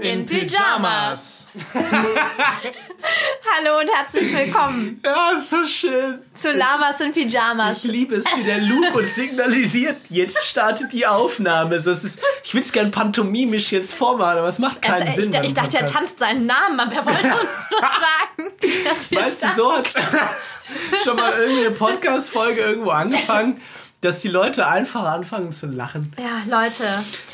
in Pyjamas. Hallo und herzlich willkommen Ja, ist so schön. zu Lamas in Pyjamas. Ich liebe es, wie der Luke uns signalisiert, jetzt startet die Aufnahme. Das ist, ich will es gern pantomimisch jetzt vormachen, aber es macht Er- keinen ich, Sinn. ich, beim dachte, er tanzt seinen Namen, aber er wollte uns nur sagen, dass wir Weißt du, starten. so hat schon mal irgendeine Podcast-Folge irgendwo angefangen, dass die Leute einfach anfangen zu lachen. Ja, Leute.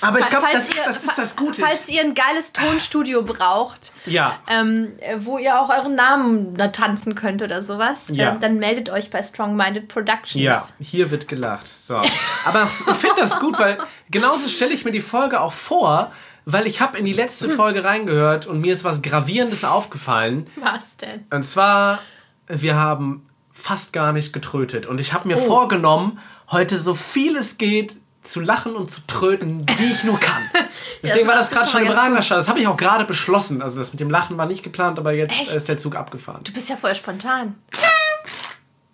Aber ich glaube, Falls das, das ist das Gute. Falls ihr ein geiles Tonstudio braucht, Ja. ähm, wo ihr auch euren Namen tanzen könnt oder sowas, Ja. ähm, dann meldet euch bei Strong Minded Productions. Ja, hier wird gelacht. So. Aber ich finde das gut, weil genauso stelle ich mir die Folge auch vor, weil ich habe in die letzte Folge reingehört und mir ist was Gravierendes aufgefallen. Was denn? Und zwar, wir haben fast gar nicht getrötet. Und ich habe mir Oh. vorgenommen, heute so viel es geht zu lachen und zu tröten, wie ich nur kann. Deswegen das war das gerade schon ganz Rahmen. gut. Das habe ich auch gerade beschlossen. Also das mit dem Lachen war nicht geplant, aber jetzt Echt? ist der Zug abgefahren. Du bist ja voll spontan.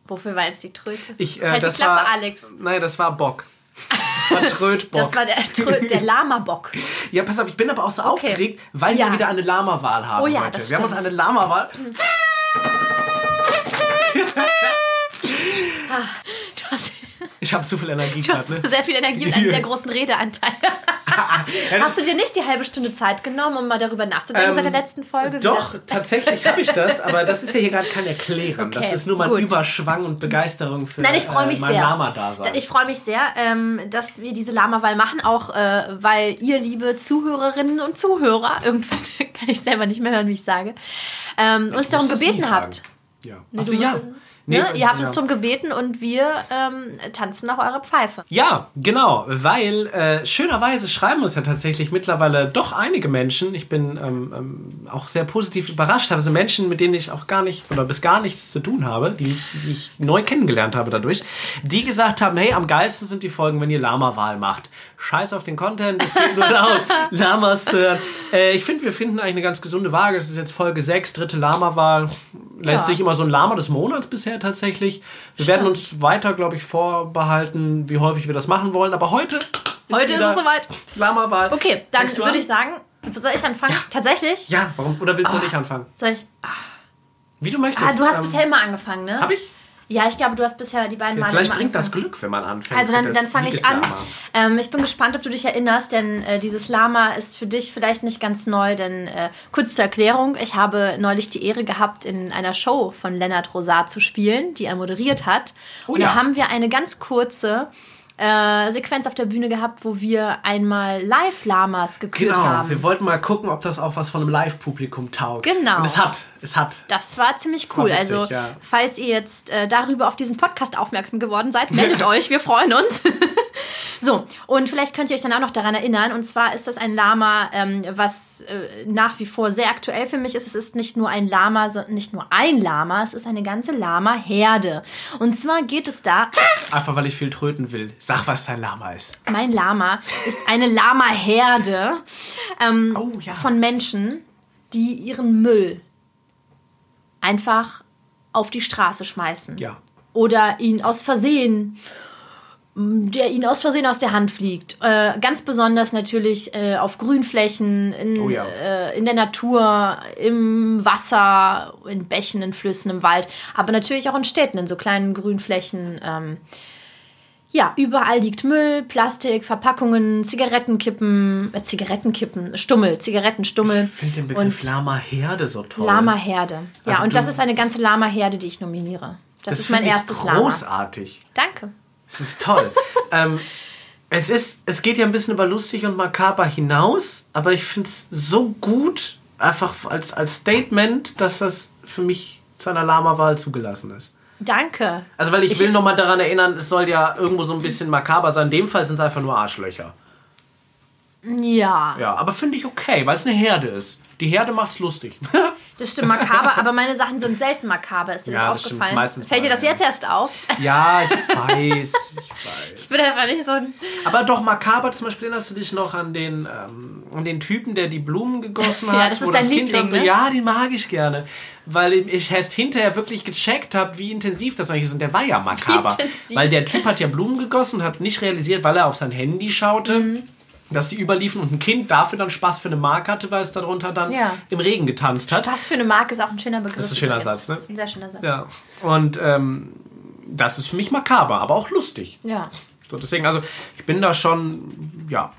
Wofür war jetzt die Tröte? Ich, äh, halt die das Klappe, war, Alex. Nein, das war Bock. Das war Trötbock. Das war der, Trö der Lama-Bock. Ja, pass auf, ich bin aber auch so Okay. aufgeregt, weil Ja. wir wieder eine Lama-Wahl haben Oh ja, heute. wir haben uns stimmt. eine Lama-Wahl. Ich habe zu viel Energie du gerade, hast ne? sehr viel Energie und einen sehr großen Redeanteil. Das- Hast du dir nicht die halbe Stunde Zeit genommen, um mal darüber nachzudenken Ähm, seit der letzten Folge? Doch, das- tatsächlich habe ich das, aber das ist ja hier gerade kein Erklären. das Okay, ist nur mein gut. Überschwang und Begeisterung für Nein, ich freue mich äh, mein. Lama-Dasein. Ich freue mich sehr, ähm, dass wir diese Lama-Wahl machen, auch äh, weil ihr, liebe Zuhörerinnen und Zuhörer, irgendwann kann ich selber nicht mehr hören, wie ich sage, ähm, uns darum das gebeten habt. Ja. Nee, Achso, ja. Nee, ne? Ihr habt ja. uns darum gebeten und wir ähm, tanzen nach eurer Pfeife. Ja, genau, weil äh, schönerweise schreiben uns ja tatsächlich mittlerweile doch einige Menschen. Ich bin ähm, ähm, auch sehr positiv überrascht. Also Menschen, mit denen ich auch gar nicht oder bis gar nichts zu tun habe, die, ich- die ich neu kennengelernt habe dadurch, die gesagt haben, hey, am geilsten sind die Folgen, wenn ihr Lama-Wahl macht. Scheiß auf den Content, es geht nur darum, Lamas zu hören. Äh, ich finde, wir finden eigentlich eine ganz gesunde Waage. Es ist jetzt Folge 6, dritte Lama-Wahl. Lässt Ja. sich immer so ein Lama des Monats bisher tatsächlich. Wir werden uns weiter, glaube ich, vorbehalten, wie häufig wir das machen wollen. Aber heute ist Heute ist es soweit. Lama-Wahl. Okay, dann würde ich sagen, soll ich anfangen? Tatsächlich? Ja, warum? Oder willst du nicht anfangen? Soll ich? Wie du möchtest. Ah, du hast Ähm, bisher immer angefangen, ne? Hab ich? Ja, ich glaube, du hast bisher die beiden Male Vielleicht bringt das. Glück, wenn man anfängt. Also dann, dann fange ich an. Ähm, ich bin gespannt, ob du dich erinnerst, denn äh, dieses Lama ist für dich vielleicht nicht ganz neu, denn äh, kurz zur Erklärung, ich habe neulich die Ehre gehabt, in einer Show von Lennart Rosat zu spielen, die er moderiert hat. Oh Und ja. da haben wir eine ganz kurze äh, Sequenz auf der Bühne gehabt, wo wir einmal Live-Lamas gekürt Genau, haben. wir wollten mal gucken, ob das auch was von einem Live-Publikum taugt. Genau. Und es hat, es hat. Das war ziemlich war cool. witzig, also, ja. falls ihr jetzt äh, darüber auf diesen Podcast aufmerksam geworden seid, meldet euch. Wir freuen uns. So, und vielleicht könnt ihr euch dann auch noch daran erinnern. Und zwar ist das ein Lama, ähm, was äh, nach wie vor sehr aktuell für mich ist. Es ist nicht nur ein Lama, sondern nicht nur ein Lama, es ist eine ganze Lama-Herde. Und zwar geht es da, Einfach weil ich viel tröten will. Sag, was dein Lama ist. mein Lama ist eine Lama-Herde ähm, Oh, ja. von Menschen, die ihren Müll einfach auf die Straße schmeißen. Ja. Oder ihn aus Versehen, der ihn aus Versehen aus der Hand fliegt. Äh, ganz besonders natürlich äh, auf Grünflächen, in, Oh ja. äh, in der Natur, im Wasser, in Bächen, in Flüssen, im Wald, aber natürlich auch in Städten, in so kleinen Grünflächen. Ähm, ja, überall liegt Müll, Plastik, Verpackungen, Zigarettenkippen, äh, Zigarettenkippen, Stummel, Zigarettenstummel. Ich finde den Begriff Lama-Herde so toll. Lama-Herde. Ja, Also und das ist eine ganze Lama-Herde, die ich nominiere. Das, ist mein erstes Lama. Großartig. Danke. Es ist toll. ähm, es, ist, es geht ja ein bisschen über lustig und makaber hinaus, aber ich finde es so gut, einfach als, als Statement, dass das für mich zu einer Lama-Wahl zugelassen ist. Danke. Also, weil ich, Ich- will nochmal daran erinnern, es soll ja irgendwo so ein bisschen makaber sein. In dem Fall sind es einfach nur Arschlöcher. Ja, Ja, aber finde ich okay, weil es eine Herde ist. Die Herde macht's lustig. das stimmt makaber, aber meine Sachen sind selten makaber. Ist dir Ja, das das aufgefallen? meistens Fällt dir das jetzt erst auf? ja, ich weiß, ich weiß. Ich bin einfach nicht so ein. Aber doch makaber zum Beispiel erinnerst du dich noch an den, ähm, an den Typen, der die Blumen gegossen hat. Ja, das ist dein Kind Liebling, dann- ne? Ja, den mag ich gerne. Weil ich erst hinterher wirklich gecheckt habe, wie intensiv das eigentlich ist. Und der war ja makaber. Weil der Typ hat ja Blumen gegossen und hat nicht realisiert, weil er auf sein Handy schaute, Mhm. Dass die überliefen und ein Kind dafür dann Spaß für eine Mark hatte, weil es darunter dann Ja. im Regen getanzt hat. Spaß für eine Marke ist auch ein schöner Begriff. Das ist ein schöner. Satz, ne? Das ist ein sehr schöner Satz. Ja. Und ähm, das ist für mich makaber, aber auch lustig. ja. So, deswegen, also ich bin da schon, ja.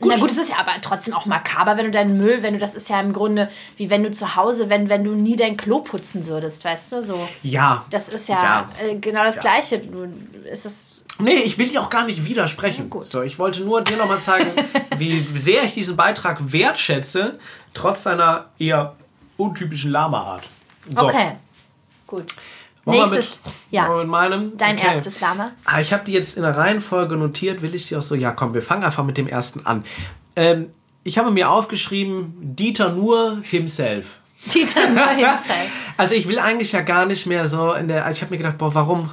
Na gut, es ist ja aber trotzdem auch makaber, wenn du deinen Müll, wenn du, das ist ja im Grunde wie wenn du zu Hause, wenn, wenn du nie dein Klo putzen würdest, weißt du, so. Ja. Das ist ja, Ja. Äh, genau das Gleiche. Du, ist es, Nee, ich will dir auch gar nicht widersprechen. gut. So, ich wollte nur dir nochmal zeigen, wie sehr ich diesen Beitrag wertschätze, trotz seiner eher untypischen Lama-Art. So, okay, gut. wollen Nächstes, mit, ja, mit meinem? dein Okay. erstes Lama. Ah, ich habe die jetzt in der Reihenfolge notiert, will ich dir auch so, ja komm, wir fangen einfach mit dem ersten an. Ähm, ich habe mir aufgeschrieben, Dieter Nuhr himself. Dieter Nuhr himself. Also ich will eigentlich ja gar nicht mehr so in der, also ich habe mir gedacht, boah, warum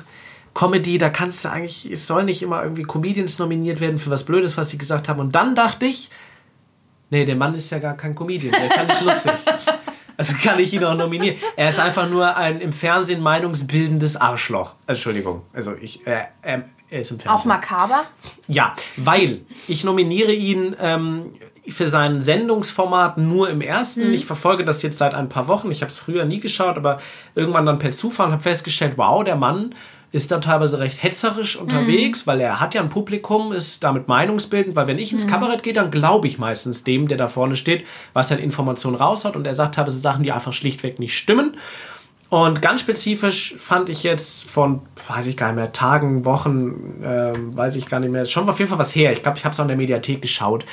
Comedy, da kannst du eigentlich, es soll nicht immer irgendwie Comedians nominiert werden für was Blödes, was sie gesagt haben. Und dann dachte ich, nee, der Mann ist ja gar kein Comedian, der ist ja nicht lustig. Also kann ich ihn auch nominieren. Er ist einfach nur ein im Fernsehen meinungsbildendes Arschloch. Entschuldigung. Also ich, äh, ähm, er ist im Fernsehen. Auch makaber. Ja, weil ich nominiere ihn ähm, für sein Sendungsformat nur im ersten. Ich verfolge das jetzt seit ein paar Wochen. Ich habe es früher nie geschaut, aber irgendwann dann per Zufall und habe festgestellt, wow, der Mann ist da teilweise recht hetzerisch unterwegs, weil er hat ja ein Publikum, ist damit meinungsbildend, weil wenn ich ins Kabarett gehe, dann glaube ich meistens dem, der da vorne steht, was er an Informationen raushaut und er sagt teilweise Sachen, die einfach schlichtweg nicht stimmen. Und ganz spezifisch fand ich jetzt von, weiß ich gar nicht mehr, Tagen, Wochen, ähm, weiß ich gar nicht mehr, ist schon auf jeden Fall was her. Ich glaube, ich habe es auch in der Mediathek geschaut,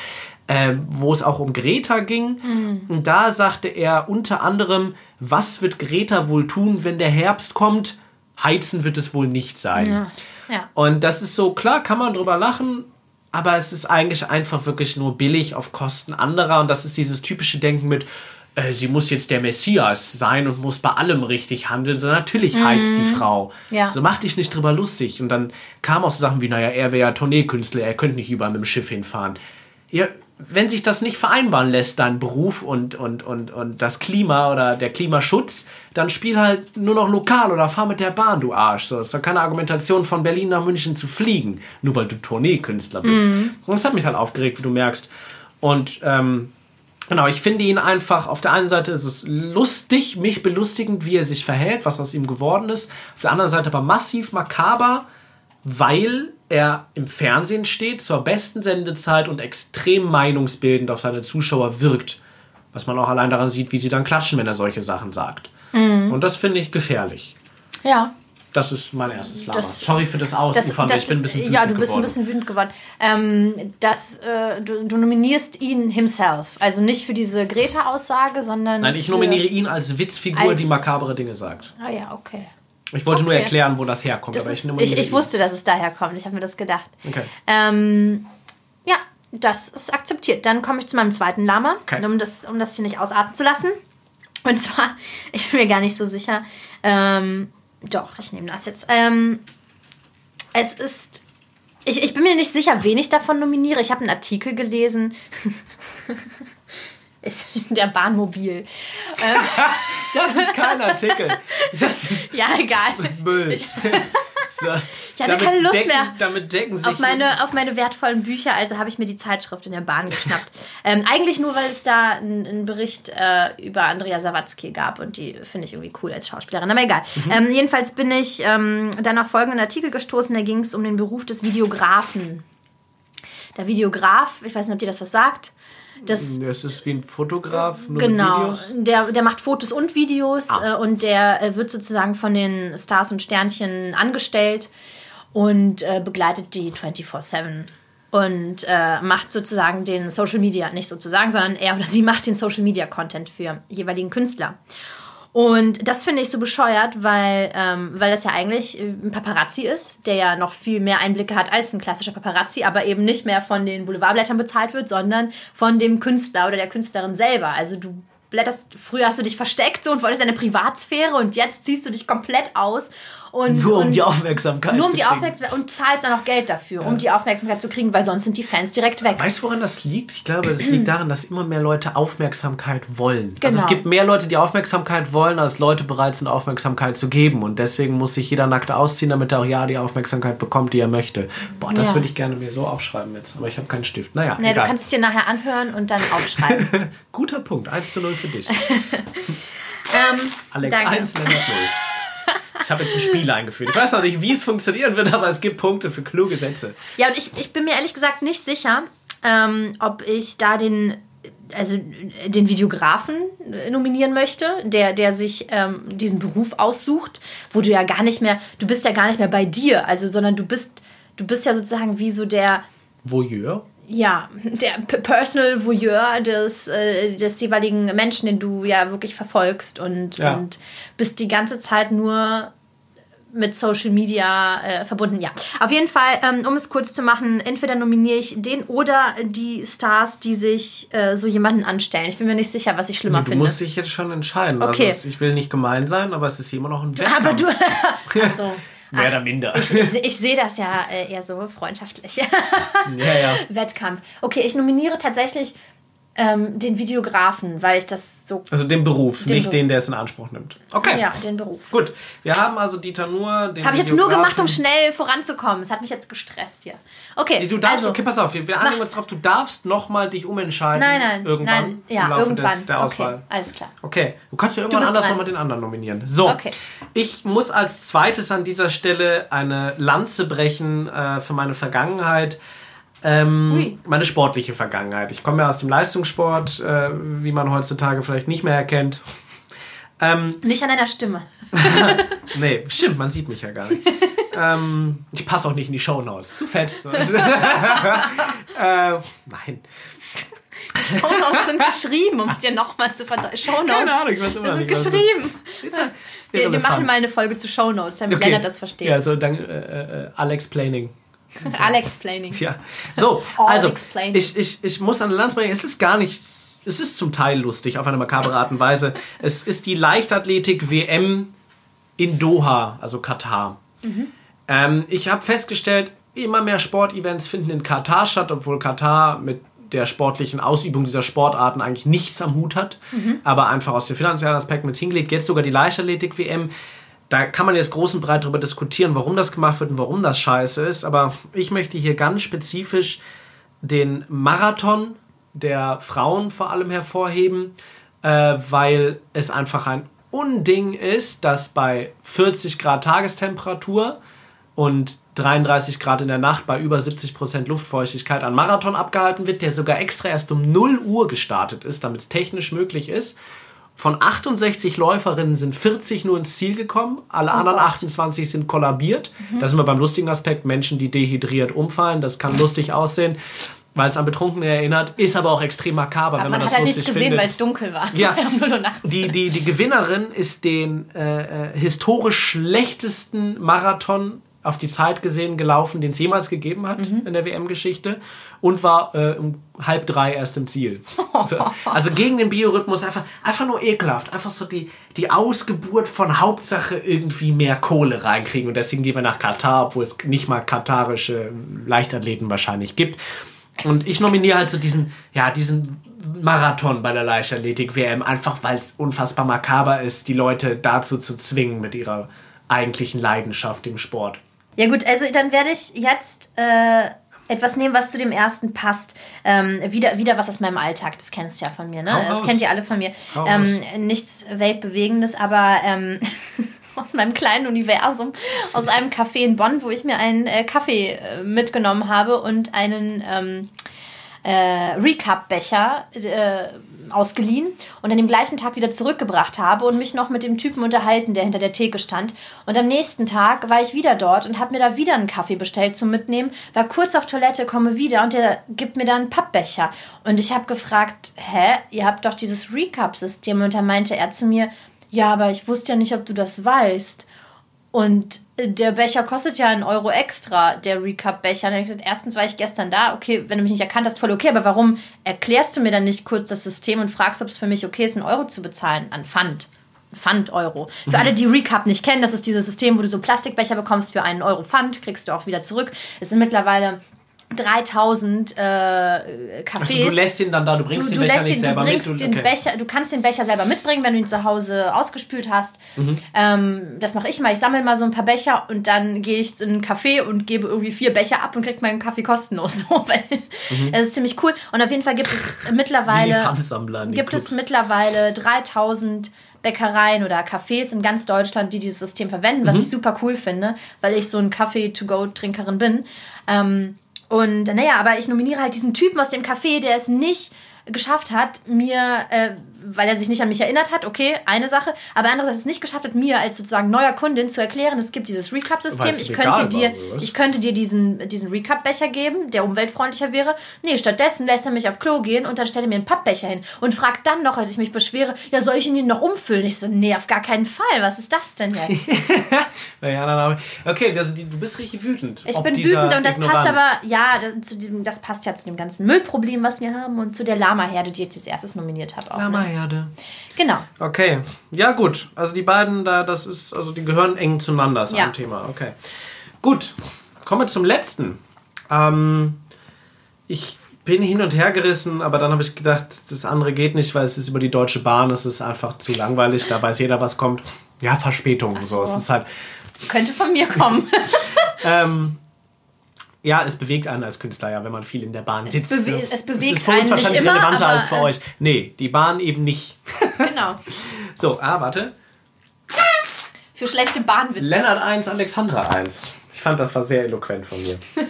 ähm, wo es auch um Greta ging. Und da sagte er unter anderem, was wird Greta wohl tun, wenn der Herbst kommt? Heizen wird es wohl nicht sein. Ja. ja. Und das ist so, klar, kann man drüber lachen, aber es ist eigentlich einfach wirklich nur billig auf Kosten anderer. Und das ist dieses typische Denken mit, äh, sie muss jetzt der Messias sein und muss bei allem richtig handeln. So, natürlich heizt die Frau. Ja. So mach dich nicht drüber lustig. Und dann kamen auch so Sachen wie, naja, er wäre ja Tourneekünstler, er könnte nicht überall mit dem Schiff hinfahren. Ja, wenn sich das nicht vereinbaren lässt, dein Beruf und, und, und, und das Klima oder der Klimaschutz, dann spiel halt nur noch lokal oder fahr mit der Bahn, du Arsch. So, ist doch keine Argumentation, von Berlin nach München zu fliegen, nur weil du Tourneekünstler bist. Und das hat mich halt aufgeregt, wie du merkst. Und ähm, Genau, ich finde ihn einfach, auf der einen Seite ist es lustig, mich belustigend, wie er sich verhält, was aus ihm geworden ist. Auf der anderen Seite aber massiv makaber, weil er im Fernsehen steht, zur besten Sendezeit und extrem meinungsbildend auf seine Zuschauer wirkt. Was man auch allein daran sieht, wie sie dann klatschen, wenn er solche Sachen sagt. Und das finde ich gefährlich. Ja. Das ist mein erstes Lama. Das- Sorry für das Ausufern, ich bin ein bisschen ja, wütend du bist geworden. ein bisschen wütend geworden. Ähm, das, äh, du, du nominierst ihn himself. Also nicht für diese Greta-Aussage, sondern. Nein, ich nominiere ihn als Witzfigur, Als- die makabere Dinge sagt. Ah ja, okay. Ich wollte nur Okay. erklären, wo das herkommt. Das aber ist, ich, ich, ich wusste, dass es daher kommt. Ich habe mir das gedacht. Okay. Ähm, ja, das ist akzeptiert. Dann komme ich zu meinem zweiten Lama, Okay. um, das, um das hier nicht ausarten zu lassen. Und zwar, ich bin mir gar nicht so sicher. Ähm, doch, ich nehme das jetzt. Ähm, es ist. Ich, ich bin mir nicht sicher, wen ich davon nominiere. Ich habe einen Artikel gelesen. Ich- Der Bahnmobil. Das ist kein Artikel. Ist Ja, egal. Müll. so, Ich hatte keine Lust decken, mehr Damit decken sich. auf meine, auf meine wertvollen Bücher, also habe ich mir die Zeitschrift in der Bahn geschnappt. ähm, eigentlich nur, weil es da einen, Bericht äh, über Andrea Sawatzki gab und die finde ich irgendwie cool als Schauspielerin, aber egal. Ähm, jedenfalls bin ich ähm, dann auf folgenden Artikel gestoßen, da ging es um den Beruf des Videografen. Der Videograf, ich weiß nicht, ob dir das was sagt. Das, Es ist wie ein Fotograf, nur Genau, mit Videos. der, der macht Fotos und Videos Ah. äh, und der äh, wird sozusagen von den Stars und Sternchen angestellt und äh, begleitet die 24-7 und macht sozusagen den Social Media, nicht sozusagen, sondern er oder sie macht den Social Media Content für jeweiligen Künstler. Und das finde ich so bescheuert, weil, ähm, weil das ja eigentlich äh, ein Paparazzi ist, der ja noch viel mehr Einblicke hat als ein klassischer Paparazzi, aber eben nicht mehr von den Boulevardblättern bezahlt wird, sondern von dem Künstler oder der Künstlerin selber. Also du blätterst, früher hast du dich versteckt so und wolltest deine Privatsphäre und jetzt ziehst du dich komplett aus Und, Nur um die Aufmerksamkeit Nur um zu die. Aufmerksamkeit und zahlst dann auch Geld dafür, um die Aufmerksamkeit zu kriegen, weil sonst sind die Fans direkt weg. Weißt du, woran das liegt? Ich glaube, das liegt daran, dass immer mehr Leute Aufmerksamkeit wollen. Also Genau. es gibt mehr Leute, die Aufmerksamkeit wollen, als Leute bereit sind, Aufmerksamkeit zu geben. Und deswegen muss sich jeder nackt ausziehen, damit er auch ja die Aufmerksamkeit bekommt, die er möchte. Boah, das Ja. würde ich gerne mir so aufschreiben jetzt. Aber ich habe keinen Stift. Naja, Nee, du egal. kannst es dir nachher anhören und dann aufschreiben. Guter Punkt. 1 zu 0 für dich. ähm, Alex danke. 1, Lennart 0. Ich habe jetzt ein Spiel eingeführt. Ich weiß noch nicht, wie es funktionieren wird, aber es gibt Punkte für kluge Sätze. Ja, und ich, ich bin mir ehrlich gesagt nicht sicher, ähm, ob ich da den, also den Videografen äh, nominieren möchte, der, der sich ähm, diesen Beruf aussucht, wo du ja gar nicht mehr, du bist ja gar nicht mehr bei dir, also, sondern du bist, du bist ja sozusagen wie so der, Voyeur? Ja, der Personal Voyeur des, äh, des jeweiligen Menschen, den du ja wirklich verfolgst und, Ja. und bist die ganze Zeit nur mit Social Media äh, verbunden. Ja, auf jeden Fall, ähm, um es kurz zu machen, entweder nominiere ich den oder die Stars, die sich äh, so jemanden anstellen. Ich bin mir nicht sicher, was ich schlimmer Du finde. musst dich jetzt schon entscheiden. Okay. Also ich will nicht gemein sein, aber es ist immer noch ein Wettkampf. Aber du. Ach Mehr oder minder. Ich, ich, ich sehe das ja äh, eher so freundschaftlich. ja, ja. Wettkampf. Okay, ich nominiere tatsächlich ähm, den Videografen, weil ich das so. Also den Beruf, Den nicht Beruf. den, der es in Anspruch nimmt. Okay. Ja, den Beruf. Gut. Wir haben also Dieter Nuhr. Das habe ich jetzt nur gemacht, um schnell voranzukommen. Es hat mich jetzt gestresst hier. Okay. Du darfst, also, okay, pass auf, wir, einigen uns drauf, du darfst nochmal dich umentscheiden. Nein, nein, irgendwann nein. Ja, irgendwann. Des, der Auswahl. okay, alles klar. Okay, du kannst ja irgendwann anders nochmal den anderen nominieren. So, Okay. ich muss als zweites an dieser Stelle eine Lanze brechen äh, für meine Vergangenheit. Ähm, meine sportliche Vergangenheit. Ich komme ja aus dem Leistungssport, äh, wie man heutzutage vielleicht nicht mehr erkennt. Ähm, Nicht an deiner Stimme. nee, stimmt, man sieht mich ja gar nicht. ähm, ich passe auch nicht in die Shownotes. Zu fett. Äh, nein. Shownotes sind geschrieben, um es dir nochmal zu verdeutlichen. Shownotes Keine Ahnung, ich weiß immer sind nicht, was das- geschrieben. Ja Wir, wir machen mal eine Folge zu Shownotes, damit Lennart das versteht. Ja, also dann äh, äh, Alex Planning. Alex Planning. Ja. So, All also ich, ich, ich muss an Lanz bringen, es ist gar nicht, es ist zum Teil lustig, auf eine makabere Art und Weise. Es ist die Leichtathletik-WM in Doha, also Katar. Ähm, ich habe festgestellt, immer mehr Sportevents finden in Katar statt, obwohl Katar mit der sportlichen Ausübung dieser Sportarten eigentlich nichts am Hut hat, aber einfach aus dem finanziellen Aspekt mit hingelegt. Jetzt sogar die Leichtathletik-WM. Da kann man jetzt groß und breit darüber diskutieren, warum das gemacht wird und warum das scheiße ist. Aber ich möchte hier ganz spezifisch den Marathon der Frauen vor allem hervorheben, äh, weil es einfach ein Unding ist, dass bei 40 Grad Tagestemperatur und 33 Grad in der Nacht bei über 70 Prozent Luftfeuchtigkeit ein Marathon abgehalten wird, der sogar extra erst um 0 Uhr gestartet ist, damit es technisch möglich ist. Von 68 Läuferinnen sind 40 nur ins Ziel gekommen, alle anderen 28 sind kollabiert. Da sind wir beim lustigen Aspekt, Menschen, die dehydriert umfallen, das kann lustig aussehen, weil es an Betrunkene erinnert, ist aber auch extrem makaber, wenn man, man das hat halt lustig nichts gesehen, weil es dunkel war. Ja. 0 Uhr nachts. Die, die, die Gewinnerin ist den äh, äh, historisch schlechtesten Marathon auf die Zeit gesehen gelaufen, den es jemals gegeben hat in der WM-Geschichte und war äh, um halb drei erst im Ziel. So. Also gegen den Biorhythmus einfach, einfach nur ekelhaft. Einfach so die, die Ausgeburt von Hauptsache irgendwie mehr Kohle reinkriegen und deswegen gehen wir nach Katar, obwohl es nicht mal katarische Leichtathleten wahrscheinlich gibt. Und ich nominiere halt so diesen, ja, diesen Marathon bei der Leichtathletik-WM, einfach weil es unfassbar makaber ist, die Leute dazu zu zwingen mit ihrer eigentlichen Leidenschaft im Sport. Ja gut, also dann werde ich jetzt äh, etwas nehmen, was zu dem ersten passt. Ähm, wieder, wieder was aus meinem Alltag, das kennst du ja von mir, ne? Hau das raus. kennt ihr alle von mir. Ähm, nichts Weltbewegendes, aber ähm, aus meinem kleinen Universum, aus einem Café in Bonn, wo ich mir einen äh, Kaffee äh, mitgenommen habe und einen ähm, äh, Recap-Becher äh, ausgeliehen und an dem gleichen Tag wieder zurückgebracht habe und mich noch mit dem Typen unterhalten, der hinter der Theke stand. Und am nächsten Tag war ich wieder dort und habe mir da wieder einen Kaffee bestellt zum Mitnehmen, war kurz auf Toilette, komme wieder und der gibt mir dann einen Pappbecher. Und ich habe gefragt, hä, ihr habt doch dieses Recap-System. Und da meinte er zu mir, ja, aber ich wusste ja nicht, ob du das weißt. Und der Becher kostet ja einen Euro extra, der Recap-Becher. Dann habe ich gesagt, erstens war ich gestern da, okay, wenn du mich nicht erkannt hast, voll okay, aber warum erklärst du mir dann nicht kurz das System und fragst, ob es für mich okay ist, einen Euro zu bezahlen an Pfand? Pfand-Euro. Für alle, die Recap nicht kennen, das ist dieses System, wo du so Plastikbecher bekommst für einen Euro Pfand, kriegst du auch wieder zurück. Es sind mittlerweile 3000 äh, Cafés. Also du lässt ihn dann da, du bringst Du, den du, Becher den, du selber bringst mit. den Becher, du kannst den Becher selber mitbringen, wenn du ihn zu Hause ausgespült hast. Mhm. Ähm, das mache ich mal. Ich sammle mal so ein paar Becher und dann gehe ich in einen Café und gebe irgendwie vier Becher ab und kriege meinen Kaffee kostenlos. Weil Das ist ziemlich cool. Und auf jeden Fall gibt es Mhm. Mittlerweile gibt es mittlerweile 3000 Bäckereien oder Cafés in ganz Deutschland, die dieses System verwenden, Mhm. was ich super cool finde, weil ich so ein Kaffee-to-go-Trinkerin bin. Ähm, und naja, aber ich nominiere halt diesen Typen aus dem Café, der es nicht geschafft hat, mir, äh, weil er sich nicht an mich erinnert hat, okay, eine Sache, aber andererseits es nicht geschafft hat, mir als sozusagen neuer Kundin zu erklären, es gibt dieses Recap-System, ich könnte dir, ich könnte dir diesen, diesen Recap-Becher geben, der umweltfreundlicher wäre. Nee, stattdessen lässt er mich auf Klo gehen und dann stellt er mir einen Pappbecher hin und fragt dann noch, als ich mich beschwere, ja, soll ich ihn noch umfüllen? Ich so, nee, auf gar keinen Fall. Was ist das denn jetzt? Okay, das, die, du bist richtig wütend. Ich bin wütend und das Ignoranz. passt aber, ja, das- das passt ja zu dem ganzen Müllproblem, was wir haben und zu der Lama-Herde, die ich jetzt als erstes nominiert habe. Auch, ne? Lamaherde. Genau. Okay, ja gut. Also die beiden da, das ist, also die gehören eng zueinander, ist Ja. ein Thema. Okay. Gut, kommen wir zum letzten. Ähm, ich bin hin und her gerissen, aber dann habe ich gedacht, das andere geht nicht, weil es ist über die Deutsche Bahn, es ist einfach zu langweilig, da weiß jeder, was kommt. Ja, Verspätung und so. so. Es ist halt, Könnte von mir kommen. ähm, ja, es bewegt einen als Künstler, ja, wenn man viel in der Bahn sitzt. bewe- ne? es bewegt ist für einen uns wahrscheinlich immer, relevanter aber, als für äh, euch. Nee, die Bahn eben nicht. genau. So, ah, warte. Für schlechte Bahnwitze. Lennart 1, Alexandra 1. Ich fand, das war sehr eloquent von mir.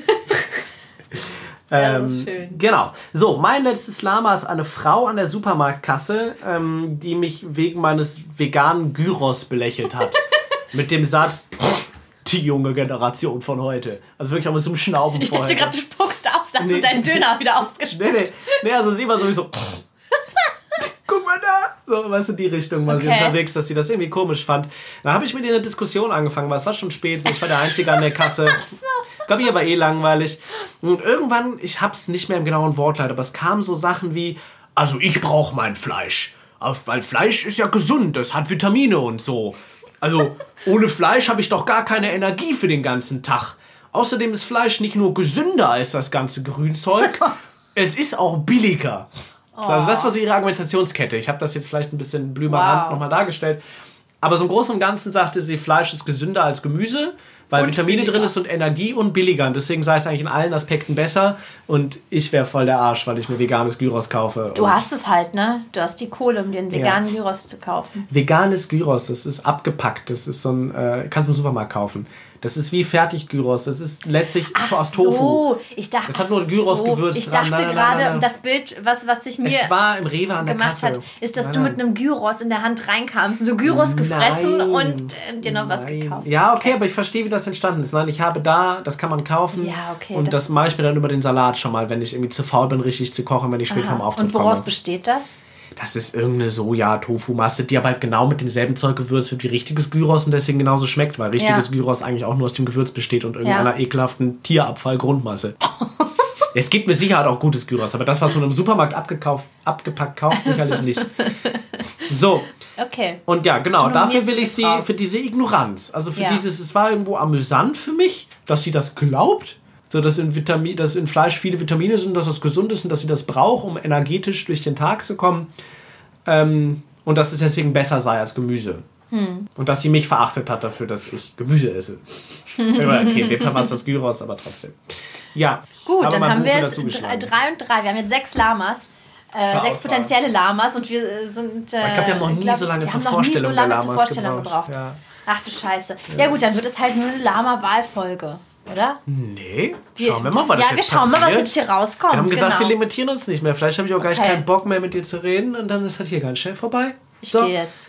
Das Ähm, schön. Genau. So, mein letztes Lama ist eine Frau an der Supermarktkasse, ähm, die mich wegen meines veganen Gyros belächelt hat. Mit dem Satz, die junge Generation von heute. Also wirklich auch mit so einem Schnauben Ich dachte gerade, du spuckst aus, dass Nee. du deinen Döner wieder ausgespuckt Nee, nee, nee, also sie war sowieso. Guck mal da! So, weißt du, die Richtung war sie Okay. unterwegs, dass sie das irgendwie komisch fand. Da habe ich mit ihr eine Diskussion angefangen, weil es war schon spät, ich war der Einzige an der Kasse. Ich glaube, ihr war eh langweilig. Und irgendwann, ich hab's nicht mehr im genauen Wortlaut, aber es kamen so Sachen wie, also ich brauche mein Fleisch. Weil Fleisch ist ja gesund, das hat Vitamine und so. Also ohne Fleisch habe ich doch gar keine Energie für den ganzen Tag. Außerdem ist Fleisch nicht nur gesünder als das ganze Grünzeug, es ist auch billiger. So, Also das war so ihre Argumentationskette. Ich habe das jetzt vielleicht ein bisschen blümerant Wow. nochmal dargestellt. Aber so im Großen und Ganzen sagte sie, Fleisch ist gesünder als Gemüse, weil Und Vitamine billiger. drin ist und Energie und billiger. Und deswegen sei es eigentlich in allen Aspekten besser. Und ich wäre voll der Arsch, weil ich mir veganes Gyros kaufe. Du hast es halt, ne? Du hast die Kohle, um dir einen veganen Gyros zu kaufen. Veganes Gyros, das ist abgepackt. Das ist so ein, äh, kannst du im Supermarkt kaufen. Das ist wie Fertig-Gyros. Das ist letztlich aus Tofu. so. Ich dachte, Das hat nur ach Gyros-Gewürz Ich dran. dachte gerade, das Bild, was, was sich mir gemacht hat, ist, dass Nein, du mit einem Gyros in der Hand reinkamst, so Gyros gefressen Nein. und äh, dir noch was Nein. gekauft. Ja, okay, aber ich verstehe, wie das entstanden ist. Nein, ich habe da, das kann man kaufen. Ja, okay, Und das, das- mache ich mir dann über den Salat schon mal, wenn ich irgendwie zu faul bin, richtig zu kochen, wenn ich spät vom Aha. Auftritt Und woraus komme. besteht das? Das ist irgendeine Soja-Tofu-Masse, die aber halt genau mit demselben Zeug gewürzt wird wie richtiges Gyros und deswegen genauso schmeckt, weil richtiges Ja. Gyros eigentlich auch nur aus dem Gewürz besteht und irgendeiner Ja. ekelhaften Tierabfall-Grundmasse. es gibt mit Sicherheit auch gutes Gyros, aber das, was man im Supermarkt abgekauft, abgepackt kauft, sicherlich nicht. So, Okay. und ja, genau, dafür will ich sie, drauf. für diese Ignoranz. Also für Ja. dieses, es war irgendwo amüsant für mich, dass sie das glaubt. So, dass in, Vitamin, dass in Fleisch viele Vitamine sind, dass das gesund ist und dass sie das braucht, um energetisch durch den Tag zu kommen. Ähm, und dass es deswegen besser sei als Gemüse. Hm. Und dass sie mich verachtet hat dafür, dass ich Gemüse esse. Okay, in dem Fall war es das Gyros, aber trotzdem. Ja. Gut, dann haben Buch wir jetzt drei und drei. Wir haben jetzt sechs Lamas. Äh, sechs Auswahl. potenzielle Lamas und wir äh, sind. Äh, ich glaube, die haben noch nie glaub so lange wir zur haben noch nie Vorstellung so lange zur Vorstellung gebraucht. gebraucht. Ja. Ach du Scheiße. Ja. gut, dann wird es halt nur eine Lama-Wahlfolge, oder? Nee, Wir- schauen wir mal, das- was Ja, jetzt wir schauen mal, was jetzt hier rauskommt. Wir haben gesagt, genau. wir limitieren uns nicht mehr. Vielleicht habe ich auch gar Okay. keinen Bock mehr mit dir zu reden und dann ist halt hier ganz schnell vorbei. Ich so, gehe jetzt.